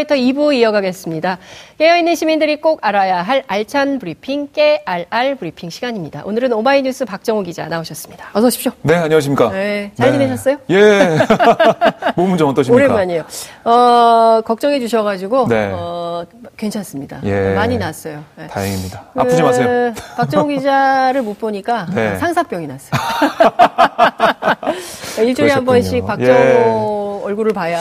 빅데이터 2부 이어가겠습니다. 깨어있는 시민들이 꼭 알아야 할 알찬 브리핑, 깨알알 브리핑 시간입니다. 오늘은 오마이뉴스 박정호 기자 나오셨습니다. 어서 오십시오. 네, 안녕하십니까. 네, 잘 네. 지내셨어요? 예. 몸은 좀 어떠십니까? 오랜만이에요. 어, 걱정해 주셔가지고, 네. 어, 괜찮습니다. 예. 많이 났어요. 네. 다행입니다. 아프지 마세요. 박정호 기자를 못 보니까 네. 상사병이 났어요. 일주일에 한 그러셨군요. 번씩 박정호 얼굴을 봐야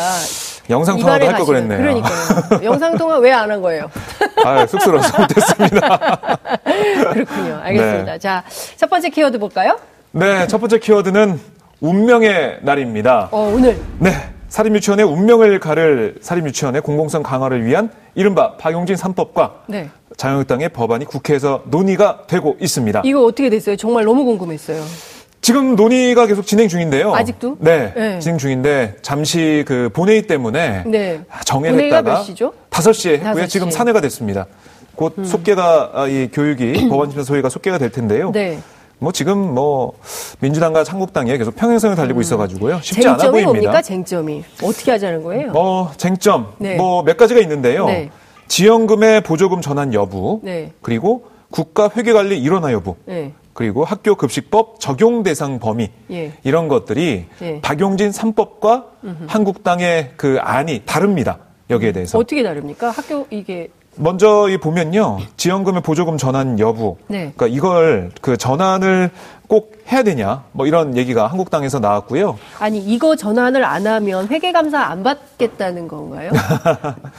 영상 통화도 입안에 할걸 가시는- 그랬네요. 그러니까요. 영상 통화 왜 안 한 거예요? 아, 쑥스러워서 못했습니다. 그렇군요. 알겠습니다. 네. 자, 첫 번째 키워드 볼까요? 네, 첫 번째 키워드는 운명의 날입니다. 어, 오늘 네. 사립유치원의 운명을 가를 사립유치원의 공공성 강화를 위한 이른바 박용진 3법과 네. 자유한국당의 법안이 국회에서 논의가 되고 있습니다. 이거 어떻게 됐어요? 정말 너무 궁금했어요. 지금 논의가 계속 진행 중인데요. 아직도? 네, 네. 진행 중인데 잠시 그 본회의 때문에 네. 본회의가 했다가 몇 시죠? 5시에 했고요. 5시. 지금 산회가 됐습니다. 곧 속개가 아, 이 교육이 법안 심사 소위가 속개가 될 텐데요. 네. 뭐 지금 뭐 민주당과 한국당이 계속 평행선을 달리고 있어가지고 쉽지 않아 음. 보입니다. 뭡니까? 쟁점이. 어떻게 하자는 거예요? 뭐 쟁점 네. 뭐몇 가지가 있는데요. 네. 지원금의 보조금 전환 여부, 네. 그리고 국가 회계 관리 일원화 여부, 네. 그리고 학교 급식법 적용 대상 범위 예. 이런 것들이 예. 박용진 3법과 한국당의 그 안이 다릅니다. 여기에 대해서. 어떻게 다릅니까? 학교 이게 먼저 이 보면요. 지원금의 보조금 전환 여부. 네. 그러니까 이걸 그 전환을 꼭 해야 되냐. 뭐 이런 얘기가 한국당에서 나왔고요. 아니 이거 전환을 안 하면 회계 감사 안 받겠다는 건가요?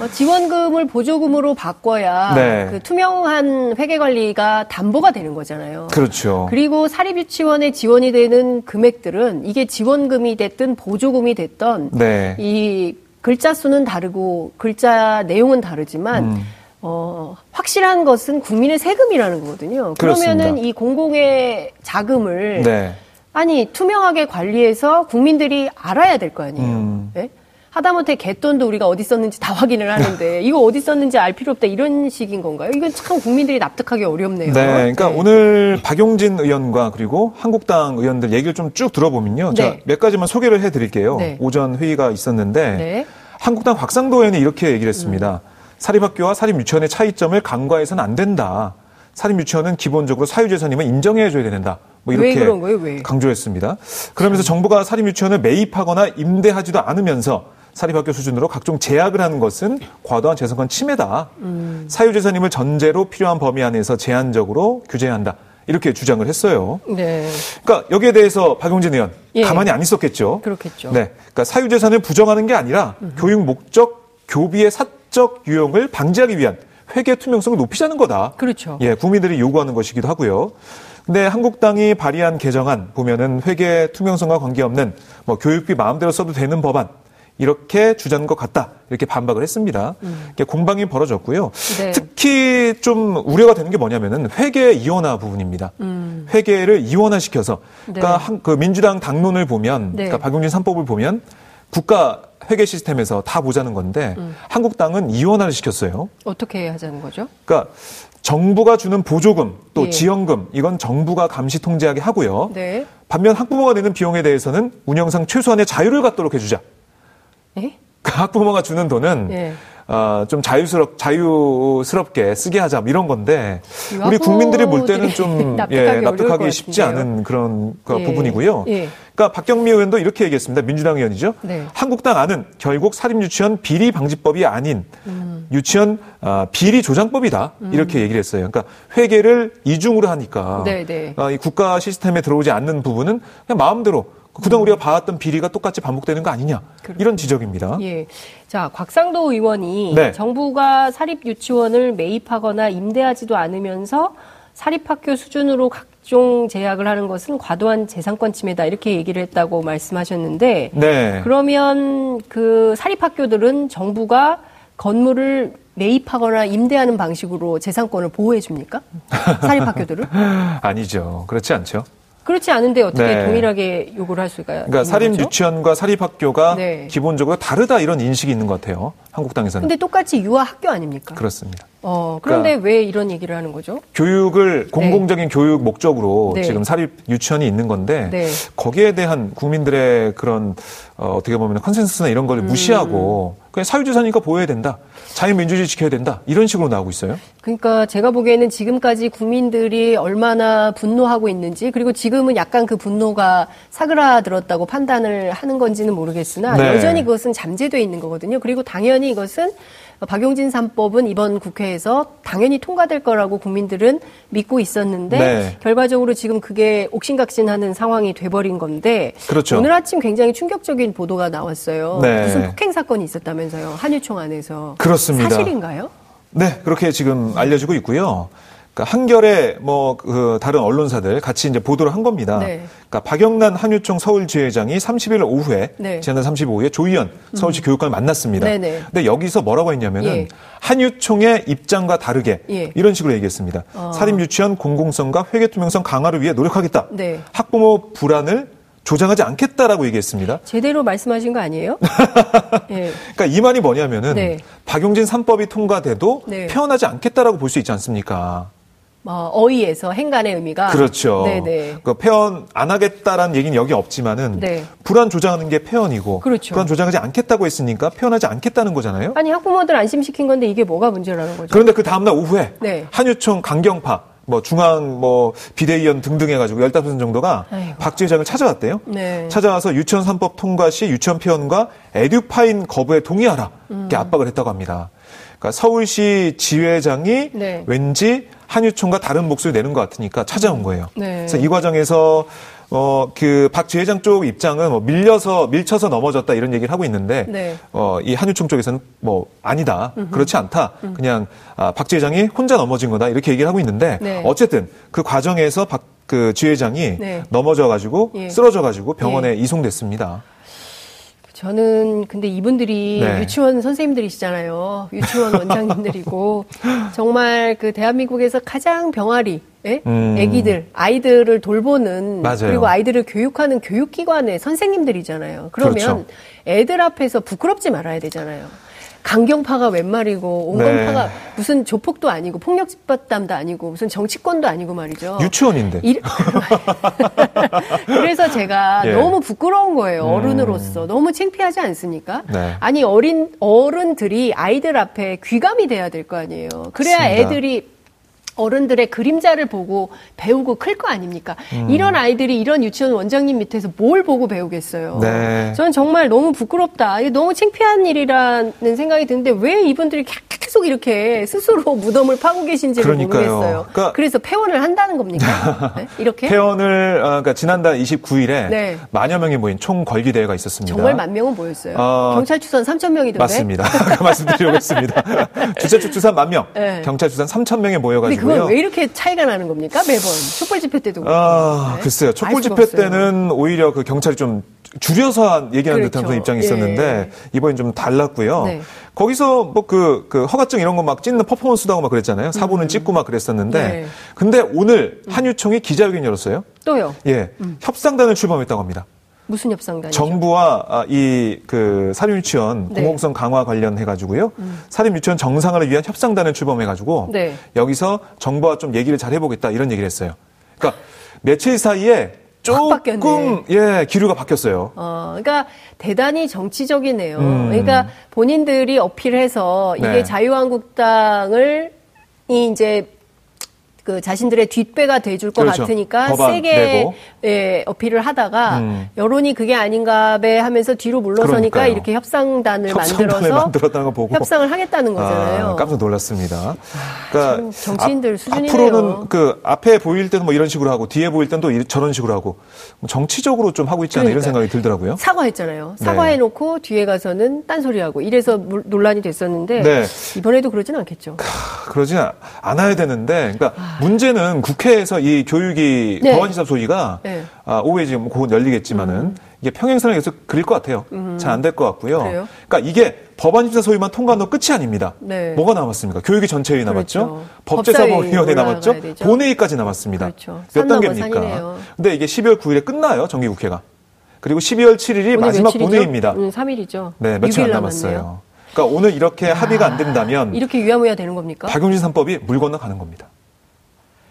어, 지원금을 보조금으로 바꿔야 네. 그 투명한 회계 관리가 담보가 되는 거잖아요. 그렇죠. 그리고 사립유치원에 지원이 되는 금액들은 이게 지원금이 됐든 보조금이 됐던 네. 이 글자 수는 다르고 글자 내용은 다르지만 음. 어, 확실한 것은 국민의 세금이라는 거거든요. 그러면은 그렇습니다. 이 공공의 자금을 네. 아니 투명하게 관리해서 국민들이 알아야 될 거 아니에요. 음. 예? 하다못해 갯돈도 우리가 어디 썼는지 다 확인을 하는데 이거 어디 썼는지 알 필요 없다 이런 식인 건가요? 이건 참 국민들이 납득하기 어렵네요. 네, 그러니까 네. 오늘 박용진 의원과 그리고 한국당 의원들 얘기를 좀 쭉 들어보면요. 네. 자, 몇 가지만 소개를 해드릴게요. 네. 오전 회의가 있었는데 네. 한국당 박상도 의원이 이렇게 얘기를 했습니다. 음. 사립학교와 사립유치원의 차이점을 간과해서는 안 된다. 사립유치원은 기본적으로 사유재산임을 인정해줘야 된다. 뭐왜 이렇게 그런 거예요? 왜? 강조했습니다. 그러면서 정부가 사립유치원을 매입하거나 임대하지도 않으면서 사립학교 수준으로 각종 제약을 하는 것은 과도한 재산권 침해다. 음. 사유재산임을 전제로 필요한 범위 안에서 제한적으로 규제한다. 이렇게 주장을 했어요. 네. 그러니까 여기에 대해서 박용진 의원 예. 가만히 안 있었겠죠. 그렇겠죠. 네, 그러니까 사유재산을 부정하는 게 아니라 교육 목적, 교비의 사 적 유용을 방지하기 위한 회계 투명성을 높이자는 거다. 그렇죠. 예, 국민들이 요구하는 것이기도 하고요. 근데 한국당이 발의한 개정안 보면은 회계 투명성과 관계없는 뭐 교육비 마음대로 써도 되는 법안 이렇게 주장한 것 같다 이렇게 반박을 했습니다. 이게 공방이 벌어졌고요. 음. 네. 특히 좀 우려가 되는 게 뭐냐면은 회계 이원화 부분입니다. 회계를 이원화시켜서 그러니까 음. 네. 한- 그 민주당 당론을 보면 네. 그러니까 박용진 3법을 보면 국가 회계 시스템에서 다 보자는 건데 음. 한국당은 이원화를 시켰어요. 어떻게 하자는 거죠? 그러니까 정부가 주는 보조금 또 예. 지원금 이건 정부가 감시 통제하게 하고요. 네. 반면 학부모가 내는 비용에 대해서는 운영상 최소한의 자유를 갖도록 해주자. 예? 그 학부모가 주는 돈은 예. 어, 좀 자유스럽 자유스럽게 쓰게 하자 뭐 이런 건데 이 우리 국민들이 볼 때는 좀 납득하기 예, 납득하기 것 쉽지. 않은 그런 그 예. 부분이고요. 예. 그러니까 박경미 의원도 이렇게 얘기했습니다. 민주당 의원이죠. 네. 한국당 안은 결국 사립 유치원 비리 방지법이 아닌 음. 유치원 아, 비리 조장법이다 이렇게 얘기를 했어요. 그러니까 회계를 이중으로 하니까 네, 네. 아, 이 국가 시스템에 들어오지 않는 부분은 그냥 마음대로 그동안 우리가 봐왔던 비리가 똑같이 반복되는 거 아니냐 이런 지적입니다. 예. 자, 곽상도 의원이 네. 정부가 사립 유치원을 매입하거나 임대하지도 않으면서 사립학교 수준으로 각종 제약을 하는 것은 과도한 재산권 침해다 이렇게 얘기를 했다고 말씀하셨는데 네. 그러면 그 사립학교들은 정부가 건물을 매입하거나 임대하는 방식으로 재산권을 보호해 줍니까? 사립학교들은? 아니죠. 그렇지 않죠. 그렇지 않은데 어떻게 네. 동일하게 요구를 할 수가 그러니까 사립 거죠? 유치원과 사립 학교가 네. 기본적으로 다르다 이런 인식이 있는 것 같아요. 한국당에서는. 근데 똑같이 유아 학교 아닙니까? 그렇습니다. 어, 그런데 그러니까 왜 이런 얘기를 하는 거죠? 교육을 네. 공공적인 교육 목적으로 네. 지금 사립 유치원이 있는 건데 네. 거기에 대한 국민들의 그런 어, 어떻게 보면 컨센서스나 이런 걸 음. 무시하고 그냥 사유재산이니까 보호해야 된다. 자유민주주의 지켜야 된다. 이런 식으로 나오고 있어요. 그러니까 제가 보기에는 지금까지 국민들이 얼마나 분노하고 있는지 그리고 지금은 약간 그 분노가 사그라들었다고 판단을 하는 건지는 모르겠으나 네. 여전히 그것은 잠재되어 있는 거거든요. 그리고 당연히 이것은 박용진 3법은 이번 국회에서 당연히 통과될 거라고 국민들은 믿고 있었는데 네. 결과적으로 지금 그게 옥신각신하는 상황이 돼버린 건데 그렇죠. 오늘 아침 굉장히 충격적인 보도가 나왔어요. 네. 무슨 폭행 사건이 있었다면서요. 한유총 안에서. 그렇습니다. 사실인가요? 네, 그렇게 지금 알려지고 있고요. 그러니까 한결에 뭐 그 다른 언론사들 같이 이제 보도를 한 겁니다. 네. 그러니까 박영란 한유총 서울지회장이 30일 오후에 네. 지난달 35일에 조희연 서울시 음. 교육감을 만났습니다. 네네. 네. 근데 여기서 뭐라고 했냐면은 예. 한유총의 입장과 다르게 예. 이런 식으로 얘기했습니다. 어. 사립 유치원 공공성과 회계 투명성 강화를 위해 노력하겠다. 네. 학부모 불안을 조장하지 않겠다라고 얘기했습니다. 제대로 말씀하신 거 아니에요? 네. 그러니까 이 말이 뭐냐면은 네. 박용진 3법이 통과돼도 네. 표현하지 않겠다라고 볼 수 있지 않습니까? 뭐 어휘에서 행간의 의미가 그렇죠. 네네. 그 폐원 안 하겠다라는 얘기는 여기 없지만은 네. 불안 조장하는 게 폐원이고 그렇죠. 불안 조장하지 않겠다고 했으니까 폐원하지 않겠다는 거잖아요. 아니 학부모들 안심시킨 건데 이게 뭐가 문제라는 거죠? 그런데 그 다음날 오후에 네. 한유총 강경파 뭐 중앙 뭐 비대위원 등등 해가지고 15분 정도가 아이고. 박 지 회장을 찾아왔대요. 네. 찾아와서 유치원 3법 통과 시 유치원 폐원과 에듀파인 거부에 동의하라 이렇게 음. 압박을 했다고 합니다. 그러니까 서울시 지회장이 네. 왠지 한유총과 다른 목소리 내는 것 같으니까 찾아온 거예요. 네. 그래서 이 과정에서 어, 그, 박 지회장 쪽 입장은 뭐 밀려서, 밀쳐서 넘어졌다 이런 얘기를 하고 있는데, 네. 어, 이 한유총 쪽에서는 뭐, 아니다. 음흠. 그렇지 않다. 음. 그냥, 아, 박 지회장이 혼자 넘어진 거다. 이렇게 얘기를 하고 있는데, 네. 어쨌든 그 과정에서 박, 그 지회장이 네. 넘어져가지고, 예. 쓰러져가지고 병원에 예. 이송됐습니다. 저는 근데 이분들이 네. 유치원 선생님들이시잖아요. 유치원 원장님들이고 정말 그 대한민국에서 가장 병아리 예? 음. 아기들, 아이들을 돌보는 맞아요. 그리고 아이들을 교육하는 교육기관의 선생님들이잖아요. 그러면 그렇죠. 애들 앞에서 부끄럽지 말아야 되잖아요. 강경파가 웬 말이고 온건파가 네. 무슨 조폭도 아니고 폭력 집단도 아니고 무슨 정치권도 아니고 말이죠. 유치원인데. 이... 그래서 제가 예. 너무 부끄러운 거예요. 음. 어른으로서 너무 창피하지 않습니까? 네. 아니 어린 어른들이 아이들 앞에 귀감이 돼야 될 거 아니에요. 그래야 맞습니다. 애들이 어른들의 그림자를 보고 배우고 클 거 아닙니까? 음. 이런 아이들이 이런 유치원 원장님 밑에서 뭘 보고 배우겠어요. 네. 저는 정말 너무 부끄럽다. 이게 너무 창피한 일이라는 생각이 드는데 왜 이분들이 계속 이렇게 스스로 무덤을 파고 그러니까요. 모르겠어요. 그러니까 그래서 폐원을 한다는 겁니까? 네? 이렇게? 폐원을 어, 그러니까 지난달 29일에 네. 만여 명이 모인 총 걸기 대회가 있었습니다. 정말 만 명은 모였어요. 어, 경찰 추산 3천 명이던데. 맞습니다. 말씀드리려고 했습니다. 주최 측 추산 만 명, 네. 경찰 추산 3천 명에 모여가지고 그건 왜 이렇게 차이가 나는 겁니까? 매번 촛불 집회 때도 아, 네? 글쎄요. 촛불 집회 때는 오히려 그 경찰이 좀 줄여서 얘기하는 그렇죠. 듯한 입장이 있었는데 예. 이번엔 좀 달랐고요. 네. 거기서 뭐그그 허가증 이런 거 막 찍는 퍼포먼스도 하고 막 그랬잖아요. 사보는 음. 찍고 막 그랬었는데 네. 근데 오늘 한유총이 기자회견 열었어요. 또요? 예. 음. 협상단을 출범했다고 합니다. 무슨 협상단이죠? 정부와 아, 이그 사립유치원 네. 공공성 강화 관련해 가지고요. 음. 사립유치원 정상화를 위한 협상단을 출범해 가지고 네. 여기서 정부와 좀 얘기를 잘 해보겠다 이런 얘기를 했어요. 그러니까 며칠 사이에 조금 예 기류가 바뀌었어요. 어, 그러니까 대단히 정치적이네요. 음. 그러니까 본인들이 어필해서 이게 네. 자유한국당을 이 이제 그 자신들의 뒷배가 돼줄 것 그렇죠. 같으니까 세게 예, 어필을 하다가 음. 여론이 그게 아닌가배 하면서 뒤로 물러서니까 그러니까요. 이렇게 협상단을, 만들어서 협상을 하겠다는 거잖아요. 아, 깜짝 놀랐습니다. 그러니까 정치인들 수준이네요. 앞으로는 그 앞에 보일 때는 뭐 이런 식으로 하고 뒤에 보일 때는 또 저런 식으로 하고 뭐 정치적으로 좀 하고 있지 않나 이런 생각이 들더라고요. 사과했잖아요. 네. 사과해놓고 네. 뒤에 가서는 딴소리하고 이래서 논란이 됐었는데 네. 이번에도 그러진 않겠죠. 그러진 않아야 되는데 그러니까 아. 문제는 국회에서 이 교육이 네. 법안시사 소위가 네. 아, 오후에 지금 곧 열리겠지만은 음. 이게 평행선을 계속 그릴 것 같아요. 음. 잘안 될 것 같고요. 그래요? 그러니까 이게 법안심사 소위만 통과한 건 끝이 아닙니다. 네. 뭐가 남았습니까? 교육위 전체회의 남았죠. 그렇죠. 법제사법위원회 남았죠. 본회의까지 남았습니다. 그렇죠. 몇 단계입니까? 근데 이게 12월 9일에 끝나요. 정기국회가. 그리고 12월 7일이 마지막 며칠이죠? 본회의입니다. 음, 3일이죠. 네, 며칠 안 남았어요. 그러니까 오늘 이렇게 야, 합의가 안 된다면 이렇게 유야무야 되는 겁니까? 박용진 3법이 물 건너가는 겁니다.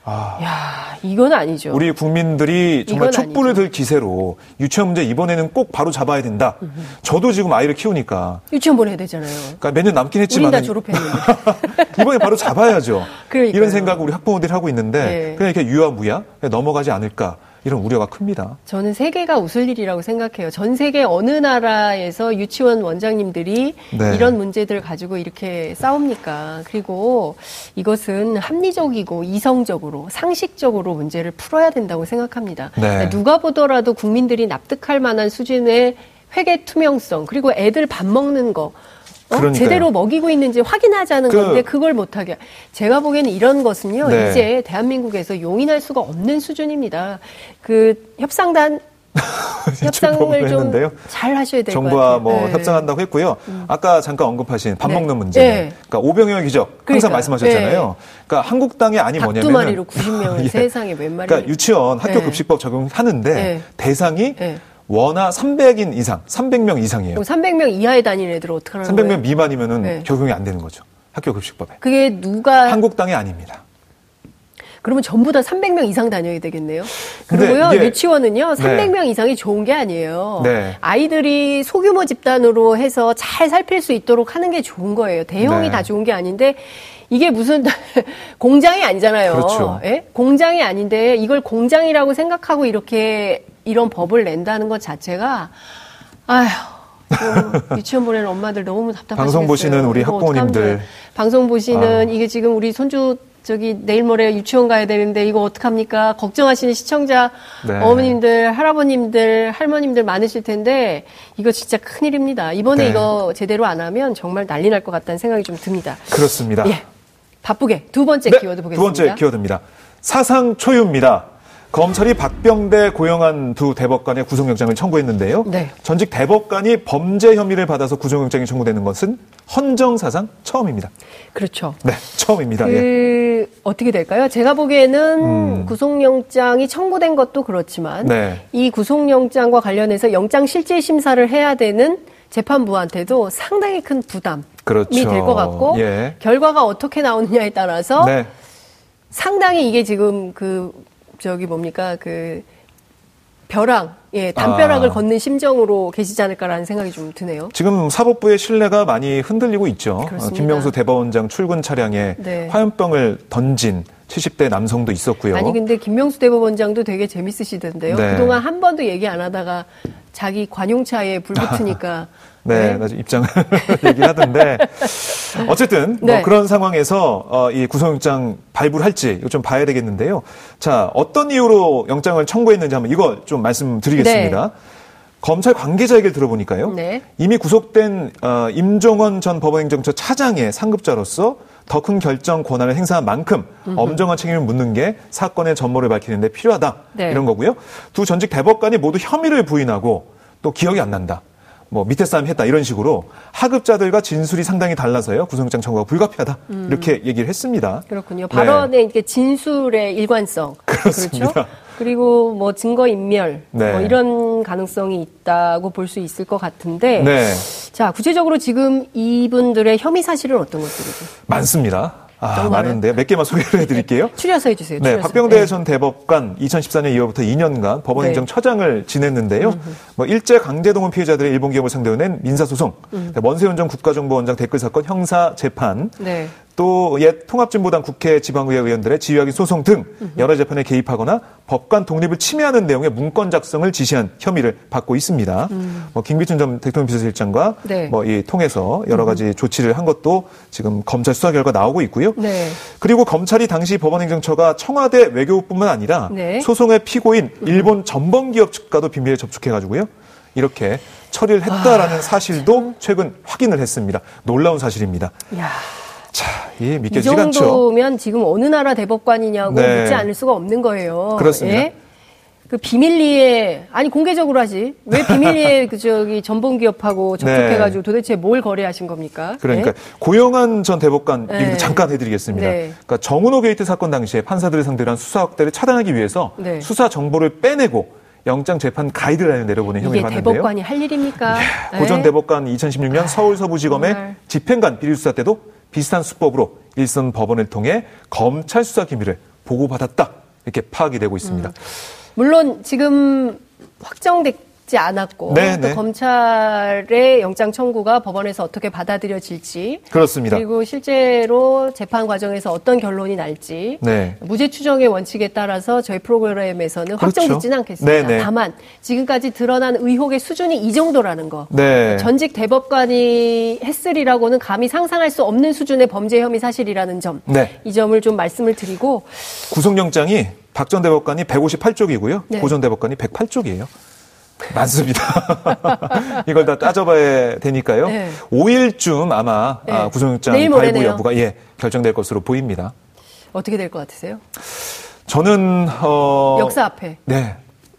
아. 야, 이건 아니죠. 우리 국민들이 정말 촛불을 들 기세로 유치원 문제 이번에는 꼭 바로 잡아야 된다. 저도 지금 아이를 키우니까 유치원 보내야 되잖아요. 그러니까 몇 년 남긴 했지만 다 졸업했는데 이번에 바로 잡아야죠. 그러니까요. 이런 생각 우리 학부모들이 하고 있는데 네. 그냥 이렇게 유아무야 넘어가지 않을까. 이런 우려가 큽니다. 저는 세계가 웃을 일이라고 생각해요. 전 세계 어느 나라에서 유치원 원장님들이 네. 이런 문제들을 가지고 이렇게 싸웁니까? 그리고 이것은 합리적이고 이성적으로 상식적으로 문제를 풀어야 된다고 생각합니다. 네. 누가 보더라도 국민들이 납득할 만한 수준의 회계 투명성 그리고 애들 밥 먹는 거 어? 제대로 먹이고 있는지 확인하자는 그, 건데 그걸 못하게. 제가 보기에는 이런 것은요. 네. 이제 대한민국에서 용인할 수가 없는 수준입니다. 그 협상단 협상을 좀 잘 하셔야 될 것 같아요. 정부와 뭐 네. 협상한다고 했고요. 음. 아까 잠깐 언급하신 밥 네. 먹는 문제. 네. 그러니까 오병이어 기적 항상 그러니까, 말씀하셨잖아요. 네. 그러니까 한국당의 안이 뭐냐면 두 마리로 90명을 예. 세상에 웬 말이에요. 그러니까 유치원 학교 네. 급식법 적용하는데 네. 대상이 원화 300인 이상, 300명 이상이에요. 300명 이하에 다니는 애들 어떻게 하는 300명 거예요? 미만이면은 네. 적용이 안 되는 거죠. 학교 급식법에. 그게 누가 한국당이 아닙니다. 그러면 전부 다 300명 이상 다녀야 되겠네요. 그리고요, 유치원은요, 300명 네. 이상이 좋은 게 아니에요. 네. 아이들이 소규모 집단으로 해서 잘 살필 수 있도록 하는 게 좋은 거예요. 대형이 네. 다 좋은 게 아닌데, 이게 무슨 공장이 아니잖아요. 그렇죠. 예? 공장이 아닌데 이걸 공장이라고 생각하고 이렇게 이런 법을 낸다는 것 자체가 아휴. 유치원 보내는 엄마들 너무 답답하시겠어요. 방송 보시는 우리 학부모님들. 방송 보시는 아. 이게 지금 우리 손주 저기 내일 모레 유치원 가야 되는데 이거 어떡합니까? 걱정하시는 시청자 네. 어머님들, 할아버님들, 할머님들 많으실 텐데 이거 진짜 큰일입니다. 이번에 네. 이거 제대로 안 하면 정말 난리 날 것 같다는 생각이 좀 듭니다. 그렇습니다. 예. 바쁘게 두 번째 네. 키워드 보겠습니다. 두 번째 키워드입니다. 사상 초유입니다. 검찰이 박병대 고영한 두 대법관의 구속영장을 청구했는데요. 네. 전직 대법관이 범죄 혐의를 받아서 구속영장이 청구되는 것은 헌정사상 처음입니다. 그렇죠. 네, 처음입니다. 그... 예. 어떻게 될까요? 제가 보기에는 음... 구속영장이 청구된 것도 그렇지만 네. 이 구속영장과 관련해서 영장 실질 심사를 해야 되는 재판부한테도 상당히 큰 부담이 그렇죠. 될것 같고 예. 결과가 어떻게 나오느냐에 따라서 네. 상당히 이게 지금 그 저기 뭡니까 그 벼랑, 예, 담벼락을 아. 걷는 심정으로 계시지 않을까라는 생각이 좀 드네요. 지금 사법부의 신뢰가 많이 흔들리고 있죠. 어, 김명수 대법원장 출근 차량에 네. 화염병을 던진 70대 남성도 있었고요. 아니 근데 김명수 대법원장도 되게 재밌으시던데요. 네. 그동안 한 번도 얘기 안 하다가 자기 관용차에 불 붙으니까 네, 네. 입장을 얘기하던데 어쨌든 뭐 네. 뭐 그런 상황에서 어, 이 구속영장 발부를 할지 이거 좀 봐야 되겠는데요. 자, 어떤 이유로 영장을 청구했는지 한번 이거 좀 말씀드리겠습니다. 네. 검찰 관계자 얘기를 들어보니까요. 네. 이미 구속된 어, 임종원 전 법원행정처 차장의 상급자로서 더 큰 결정 권한을 행사한 만큼. 엄정한 책임을 묻는 게 사건의 전모를 밝히는 데 필요하다. 네. 이런 거고요. 두 전직 대법관이 모두 혐의를 부인하고 또 기억이 안 난다. 뭐 밑에 싸움 했다 이런 식으로 하급자들과 진술이 상당히 달라서요 구속영장 청구가 불가피하다 음. 이렇게 얘기를 했습니다. 그렇군요. 발언의 네. 진술의 일관성 그렇습니다. 그렇죠? 그리고 뭐 증거 인멸 네. 뭐 이런 가능성이 있다고 볼 수 있을 것 같은데 네. 자 구체적으로 지금 이분들의 혐의 사실은 어떤 것들이죠? 많습니다. 아, 많은데요. 몇 개만 소개를 해드릴게요. 네. 추려서 해주세요. 네, 박병대 네. 전 대법관 2014년 2월부터 2년간 법원행정처장을 네. 지냈는데요. 음흠. 뭐 일제 강제동원 피해자들의 일본 기업을 상대로 낸 민사소송, 음. 원세훈 전 국가정보원장 댓글 사건 형사 재판, 네. 또 옛 통합진보당 국회 지방의회 의원들의 지휘하기 소송 등 여러 재판에 개입하거나 법관 독립을 침해하는 내용의 문건 작성을 지시한 혐의를 받고 있습니다. 음. 뭐 김기춘 전 대통령 비서실장과 네. 뭐이 통해서 여러 가지 음. 조치를 한 것도 지금 검찰 수사 결과 나오고 있고요. 네. 그리고 검찰이 당시 법원행정처가 청와대 외교부뿐만 아니라 네. 소송의 피고인 일본 전범 기업 측과도 비밀에 접촉해 가지고요. 이렇게 처리를 했다라는 아, 사실도 최근 확인을 했습니다. 놀라운 사실입니다. 야. 자, 예, 믿겨지가 않죠. 이 정도면 지금 어느 나라 대법관이냐고 네. 묻지 않을 수가 없는 거예요. 그렇습니다. 예? 그 비밀리에 아니 공개적으로 하지 왜 비밀리에 그 저기 전범 기업하고 네. 접촉해가지고 네. 도대체 뭘 거래하신 겁니까? 그러니까 네? 고영한 전 대법관 네. 얘기도 잠깐 해드리겠습니다. 네. 그러니까 정운호 게이트 사건 당시에 판사들을 상대로 한 수사 확대를 차단하기 위해서 네. 수사 정보를 빼내고 영장 재판 가이드라인을 내려보는 혐의를 받는데요. 대법관이 할 일입니까? 예, 고전 대법관 2016년 서울 서부지검의 정 집행관 비리 수사 때도 비슷한 수법으로 일선 법원을 통해 검찰 수사 기밀을 보고받았다 이렇게 파악이 되고 있습니다. 음. 물론 지금 확정됐 지 않았고 네, 또 네. 검찰의 영장 청구가 법원에서 어떻게 받아들여질지 그렇습니다. 그리고 실제로 재판 과정에서 어떤 결론이 날지 네. 무죄 추정의 원칙에 따라서 저희 프로그램에서는 그렇죠. 확정짓지는 않겠습니다. 네, 네. 다만 지금까지 드러난 의혹의 수준이 이 정도라는 거. 네. 전직 대법관이 했으리라고는 감히 상상할 수 없는 수준의 범죄 혐의 사실이라는 점. 이 점을 좀 말씀을 드리고 구속영장이 박 전 대법관이 158쪽이고요. 고전 대법관이 108쪽이에요. 많습니다. 이걸 다 따져봐야 되니까요. 네. 5일쯤 아마 네. 아, 구속영장 발부 여부가 예, 결정될 것으로 보입니다. 어떻게 될 것 같으세요? 저는 어, 역사 앞에. 네.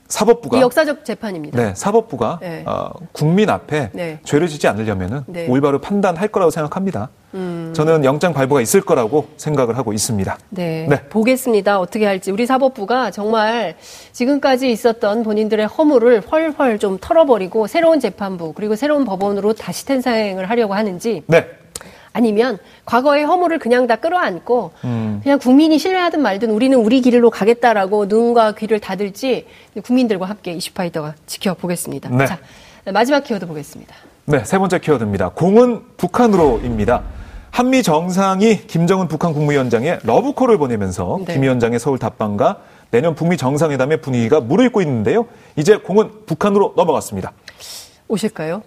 사법부가 역사적 재판입니다. 네, 사법부가 네. 어, 국민 앞에 네. 죄를 짓지 않으려면은 네. 올바로 판단할 거라고 생각합니다. 음. 저는 영장 발부가 있을 거라고 생각을 하고 있습니다. 네, 네, 보겠습니다. 어떻게 할지 우리 사법부가 정말 지금까지 있었던 본인들의 허물을 헐헐 좀 털어버리고 새로운 재판부 그리고 새로운 법원으로 다시 탄생을 하려고 하는지. 네. 아니면 과거의 허물을 그냥 다 끌어안고 음. 그냥 국민이 신뢰하든 말든 우리는 우리 길로 가겠다라고 눈과 귀를 닫을지 국민들과 함께 이슈파이터가 지켜보겠습니다. 네. 자, 마지막 키워드 보겠습니다. 네, 세 번째 키워드입니다. 공은 북한으로입니다. 한미 정상이 김정은 북한 국무위원장의 러브콜을 보내면서 네. 김 위원장의 서울 답방과 내년 북미 정상회담의 분위기가 무르익고 있는데요. 이제 공은 북한으로 넘어갔습니다. 오실까요?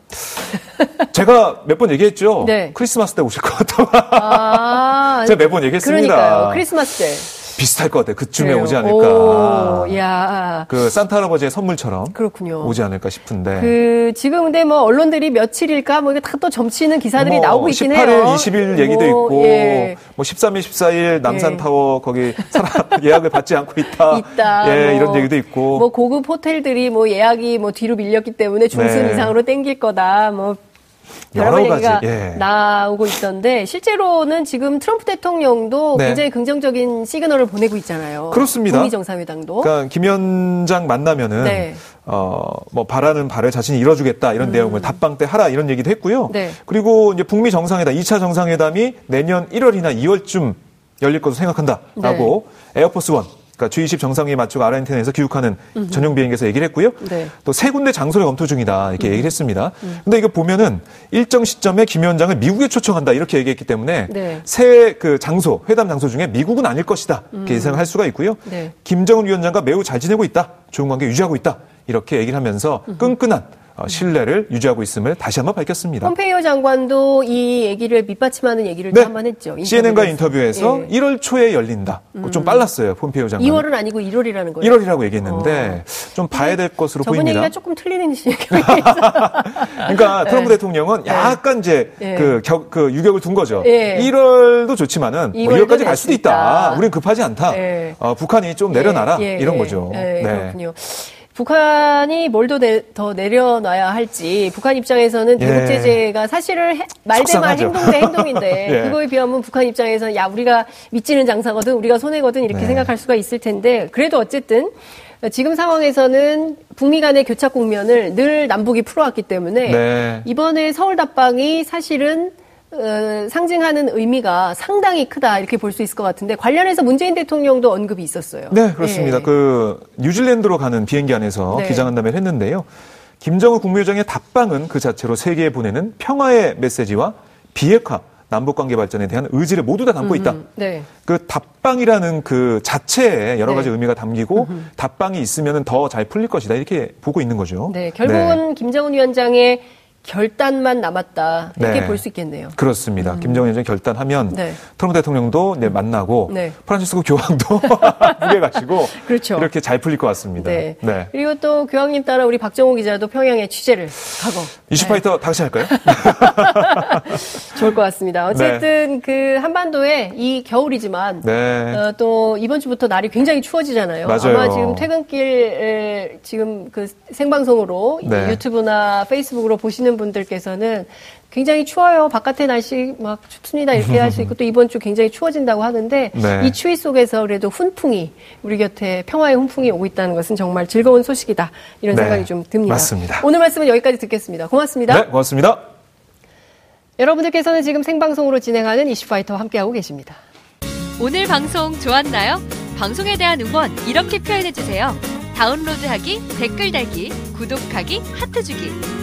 제가 몇 번 얘기했죠. 네. 크리스마스 때 오실 것 같다고. 아, 제가 매번 얘기했습니다. 그러니까요. 크리스마스 때. 비슷할 것 같아요. 그쯤에 네. 오지 않을까. 오, 야. 그 산타 할아버지의 선물처럼. 그렇군요. 오지 않을까 싶은데. 그, 지금 근데 뭐 언론들이 며칠일까 뭐 이게 다 또 점치는 기사들이 뭐 나오고 있긴 18일, 해요. 18일, 20일 얘기도 뭐, 있고. 예. 뭐 13일, 14일 남산 타워 예. 거기 사람 예약을 받지 않고 있다. 있다. 예, 뭐, 이런 얘기도 있고. 뭐 고급 호텔들이 뭐 예약이 뭐 뒤로 밀렸기 때문에 중순 네. 이상으로 땡길 거다. 뭐 여러 얘기가 예. 나오고 있던데 실제로는 지금 트럼프 대통령도 네. 굉장히 긍정적인 시그널을 보내고 있잖아요. 그렇습니다. 북미 정상회담도. 그러니까 김 위원장 만나면은 네. 어뭐 바라는 바를 자신이 이뤄주겠다 이런 음. 내용을 답방 때 하라 이런 얘기도 했고요. 네. 그리고 이제 북미 정상회담 2차 정상회담이 내년 1월이나 2월쯤 열릴 것으로 생각한다라고 네. 에어포스 원 그러니까 G20 정상회의 맞추고 아르헨티나에서 귀국하는 음흠. 전용 비행기에서 얘기를 했고요. 네. 또세 군데 장소를 검토 중이다 이렇게 음. 얘기를 했습니다. 음. 근데 이거 보면은 일정 시점에 김 위원장을 미국에 초청한다 이렇게 얘기했기 때문에 네. 세그 장소 회담 장소 중에 미국은 아닐 것이다 이렇게 음. 예상할 수가 있고요. 네. 김정은 위원장과 매우 잘 지내고 있다, 좋은 관계 유지하고 있다 이렇게 얘기를 하면서 끈끈한 어, 신뢰를 유지하고 있음을 다시 한번 밝혔습니다. 폼페이오 장관도 이 얘기를 밑받침하는 얘기를 네. 한번 했죠. CNN과 인터뷰에서 예. 1월 초에 열린다. 음. 좀 빨랐어요. 폼페이오 장관. 2월은 아니고 1월이라는 거예요. 1월이라고 얘기했는데 어. 좀 봐야 될 것으로 저번 보입니다. 얘기가 조금 틀리는 그러니까 트럼프 네. 대통령은 네. 약간 이제 네. 그, 격, 그 유격을 둔 거죠. 1월도 좋지만은 뭐 2월까지 갈 수도 있다. 있다. 우린 급하지 않다. 어, 북한이 좀 내려놔라 이런 거죠. 네. 그렇군요. 북한이 뭘 더 내려놔야 할지 북한 입장에서는 대북 예. 제재가 사실은 말대말 행동 대 행동인데 예. 그거에 비하면 북한 입장에서는 야 우리가 밑지는 장사거든 우리가 손해거든 이렇게 네. 생각할 수가 있을 텐데 그래도 어쨌든 지금 상황에서는 북미 간의 교착 국면을 늘 남북이 풀어왔기 때문에 네. 이번에 서울 답방이 사실은 어, 상징하는 의미가 상당히 크다 이렇게 볼 수 있을 것 같은데 관련해서 문재인 대통령도 언급이 있었어요. 네, 그렇습니다. 네. 그 뉴질랜드로 가는 비행기 안에서 네. 기자간담회를 했는데요. 김정은 국무위원장의 답방은 그 자체로 세계에 보내는 평화의 메시지와 비핵화, 남북 관계 발전에 대한 의지를 모두 다 담고 있다. 음, 네. 그 답방이라는 그 자체에 여러 가지 네. 의미가 담기고 음흠. 답방이 있으면 더 잘 풀릴 것이다 이렇게 보고 있는 거죠. 네, 결국은 네. 김정은 위원장의 결단만 남았다 이렇게 네. 볼수 있겠네요. 그렇습니다. 음. 김정은 위원장 결단하면 네. 트럼프 대통령도 네, 만나고 네. 프란시스코 교황도 무게 가시고 그렇죠. 이렇게 잘 풀릴 것 같습니다. 네. 네. 그리고 또 교황님 따라 우리 박정호 기자도 평양에 취재를 가고 이슈파이터 다 같이 할까요? 좋을 것 같습니다. 어쨌든 그 한반도에 이 겨울이지만 어, 또 이번 주부터 날이 굉장히 추워지잖아요. 맞아요. 아마 지금 퇴근길 지금 그 생방송으로 유튜브나 페이스북으로 보시는 듣는 분들께서는 굉장히 추워요. 바깥에 날씨 막 춥습니다. 이렇게 할 수 있고 또 이번 주 굉장히 추워진다고 하는데 네. 이 추위 속에서 그래도 훈풍이 우리 곁에 평화의 훈풍이 오고 있다는 것은 정말 즐거운 소식이다. 이런 네. 생각이 좀 듭니다. 맞습니다. 오늘 말씀은 여기까지 듣겠습니다. 고맙습니다. 네, 고맙습니다. 여러분들께서는 지금 생방송으로 진행하는 이슈파이터와 함께하고 계십니다. 오늘 방송 좋았나요? 방송에 대한 응원 이렇게 표현해주세요. 다운로드하기, 댓글 달기, 구독하기, 하트 주기.